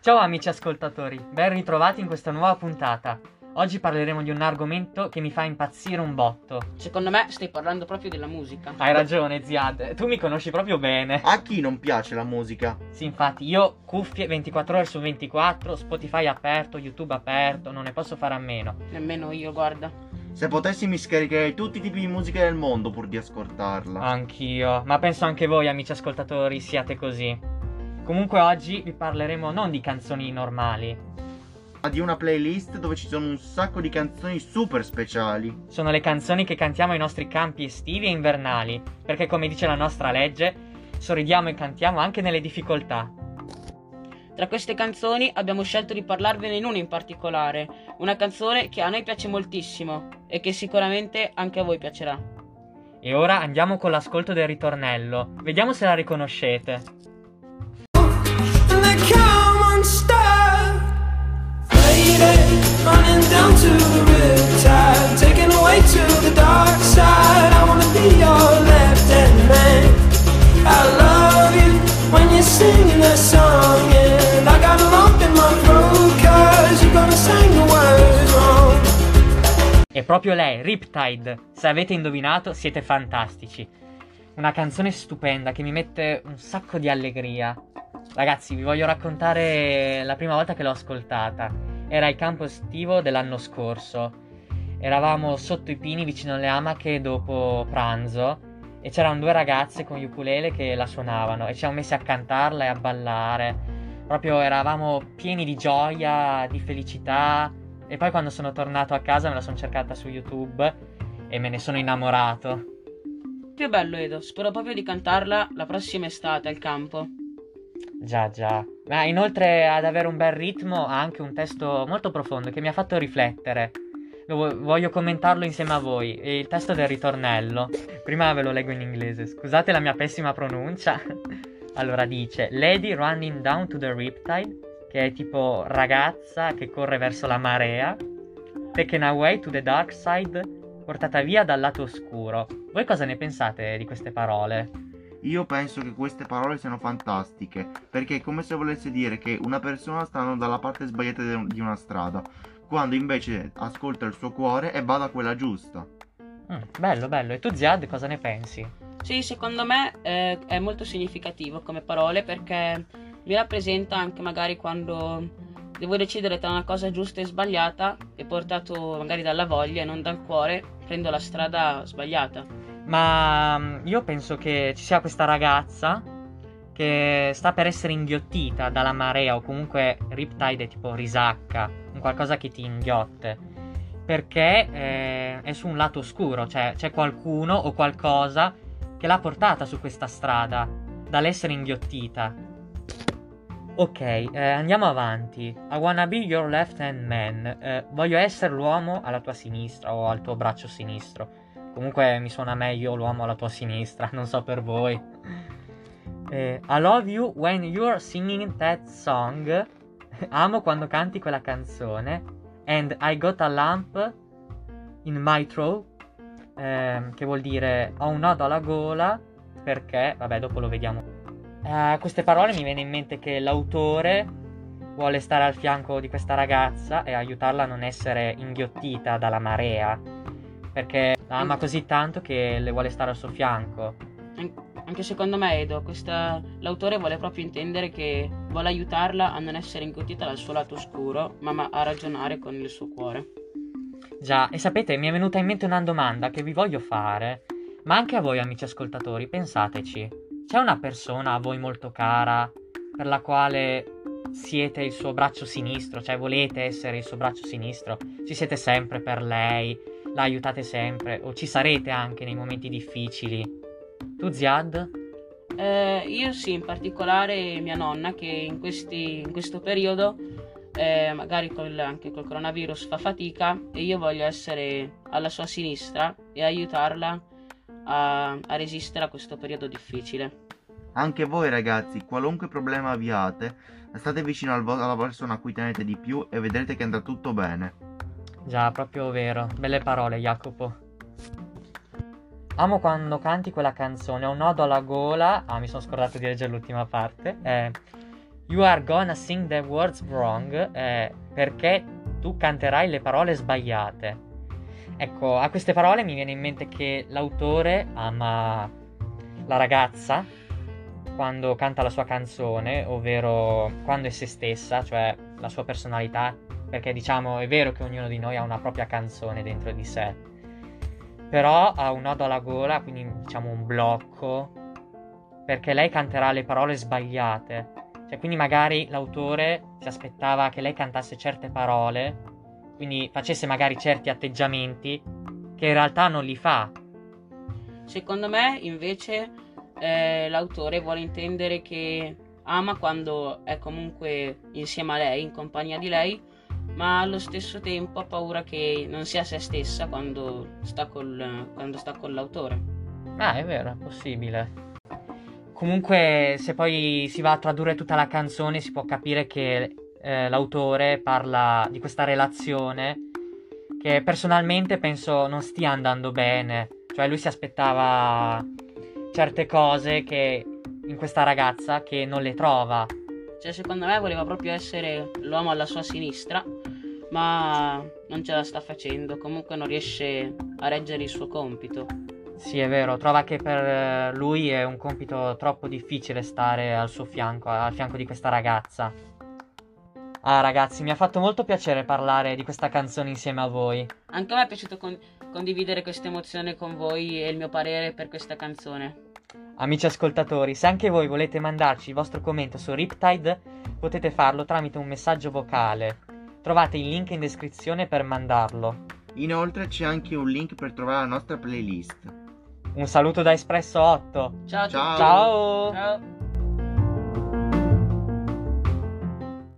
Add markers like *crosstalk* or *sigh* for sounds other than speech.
Ciao amici ascoltatori, ben ritrovati in questa nuova puntata. Oggi parleremo di un argomento che mi fa impazzire un botto. Secondo me stai parlando proprio della musica. Hai ragione, Ziad, tu mi conosci proprio bene. A chi non piace la musica? Sì, infatti, io cuffie 24 ore su 24, Spotify aperto, YouTube aperto, non ne posso fare a meno. Nemmeno io, guarda. Se potessi mi scaricherei tutti i tipi di musica del mondo pur di ascoltarla. Anch'io, ma penso anche voi, amici ascoltatori, siate così. Comunque oggi vi parleremo non di canzoni normali, ma di una playlist dove ci sono un sacco di canzoni super speciali. Sono le canzoni che cantiamo ai nostri campi estivi e invernali, perché come dice la nostra legge, sorridiamo e cantiamo anche nelle difficoltà. Tra queste canzoni abbiamo scelto di parlarvene in una in particolare, una canzone che a noi piace moltissimo e che sicuramente anche a voi piacerà. E ora andiamo con l'ascolto del ritornello, vediamo se la riconoscete. running down to the proprio lei, Riptide Se avete indovinato siete fantastici Una canzone stupenda che mi mette un sacco di allegria Ragazzi, vi voglio raccontare la prima volta che l'ho ascoltata era il campo estivo dell'anno scorso. Eravamo sotto i pini vicino alle amache dopo pranzo e c'erano due ragazze con gli ukulele che la suonavano e ci siamo messi a cantarla e a ballare. Proprio eravamo pieni di gioia, di felicità e poi quando sono tornato a casa me la sono cercata su YouTube e me ne sono innamorato. Che bello Edo, spero proprio di cantarla la prossima estate al campo. Già, già. Ma inoltre ad avere un bel ritmo ha anche un testo molto profondo che mi ha fatto riflettere. Voglio commentarlo insieme a voi. Il testo del ritornello. Prima ve lo leggo in inglese. Scusate la mia pessima pronuncia. *laughs* allora dice: Lady running down to the riptide. Che è tipo ragazza che corre verso la marea. Taken away to the dark side. Portata via dal lato oscuro. Voi cosa ne pensate di queste parole? Io penso che queste parole siano fantastiche, perché è come se volesse dire che una persona sta andando dalla parte sbagliata di una strada, quando invece ascolta il suo cuore e va da quella giusta. Mm, bello, bello. E tu Ziad cosa ne pensi? Sì, secondo me eh, è molto significativo come parole perché mi rappresenta anche magari quando devo decidere tra una cosa giusta e sbagliata e portato magari dalla voglia e non dal cuore, prendo la strada sbagliata. Ma mm, io penso che ci sia questa ragazza che sta per essere inghiottita dalla marea o comunque Riptide tipo risacca, un qualcosa che ti inghiotte. Perché eh, è su un lato oscuro, cioè c'è qualcuno o qualcosa che l'ha portata su questa strada dall'essere inghiottita. Ok, eh, andiamo avanti. I wanna be your left hand man. Eh, voglio essere l'uomo alla tua sinistra o al tuo braccio sinistro. Comunque mi suona meglio l'uomo alla tua sinistra, *laughs* non so per voi. Eh, I love you when you're singing that song. *laughs* Amo quando canti quella canzone. And I got a lump in my throat. Eh, che vuol dire ho un nodo alla gola. Perché, vabbè, dopo lo vediamo. A eh, queste parole mi viene in mente che l'autore vuole stare al fianco di questa ragazza e aiutarla a non essere inghiottita dalla marea perché la ama così tanto che le vuole stare al suo fianco. Anche secondo me, Edo, questa... l'autore vuole proprio intendere che vuole aiutarla a non essere ingottita dal suo lato oscuro, ma a ragionare con il suo cuore. Già, e sapete, mi è venuta in mente una domanda che vi voglio fare, ma anche a voi amici ascoltatori, pensateci. C'è una persona a voi molto cara per la quale siete il suo braccio sinistro, cioè volete essere il suo braccio sinistro, ci siete sempre per lei, la aiutate sempre o ci sarete anche nei momenti difficili. Tu Ziad? Eh, io sì, in particolare mia nonna che in, questi, in questo periodo eh, magari col, anche col coronavirus fa fatica e io voglio essere alla sua sinistra e aiutarla a, a resistere a questo periodo difficile. Anche voi ragazzi, qualunque problema abbiate, state vicino al alla persona a cui tenete di più e vedrete che andrà tutto bene. Già, proprio vero. Belle parole, Jacopo. Amo quando canti quella canzone, ho un nodo alla gola. Ah, mi sono scordato di leggere l'ultima parte. Eh, you are gonna sing the words wrong. Eh, perché tu canterai le parole sbagliate. Ecco, a queste parole mi viene in mente che l'autore ama la ragazza quando canta la sua canzone, ovvero quando è se stessa, cioè la sua personalità, perché diciamo è vero che ognuno di noi ha una propria canzone dentro di sé, però ha un nodo alla gola, quindi diciamo un blocco, perché lei canterà le parole sbagliate. Cioè, quindi magari l'autore si aspettava che lei cantasse certe parole quindi facesse magari certi atteggiamenti che in realtà non li fa. Secondo me, invece, eh, l'autore vuole intendere che ama quando è comunque insieme a lei, in compagnia di lei, ma allo stesso tempo ha paura che non sia se stessa quando sta, col, quando sta con l'autore. Ah, è vero, è possibile. Comunque, se poi si va a tradurre tutta la canzone, si può capire che eh, l'autore parla di questa relazione che personalmente penso non stia andando bene. Cioè lui si aspettava certe cose che in questa ragazza che non le trova. Cioè secondo me voleva proprio essere l'uomo alla sua sinistra, ma non ce la sta facendo, comunque non riesce a reggere il suo compito. Sì, è vero, trova che per lui è un compito troppo difficile stare al suo fianco, al fianco di questa ragazza. Ah ragazzi, mi ha fatto molto piacere parlare di questa canzone insieme a voi. Anche a me è piaciuto con- condividere questa emozione con voi e il mio parere per questa canzone. Amici ascoltatori, se anche voi volete mandarci il vostro commento su Riptide, potete farlo tramite un messaggio vocale. Trovate il link in descrizione per mandarlo. Inoltre c'è anche un link per trovare la nostra playlist. Un saluto da Espresso 8. Ciao Ciao. Ciao. Ciao.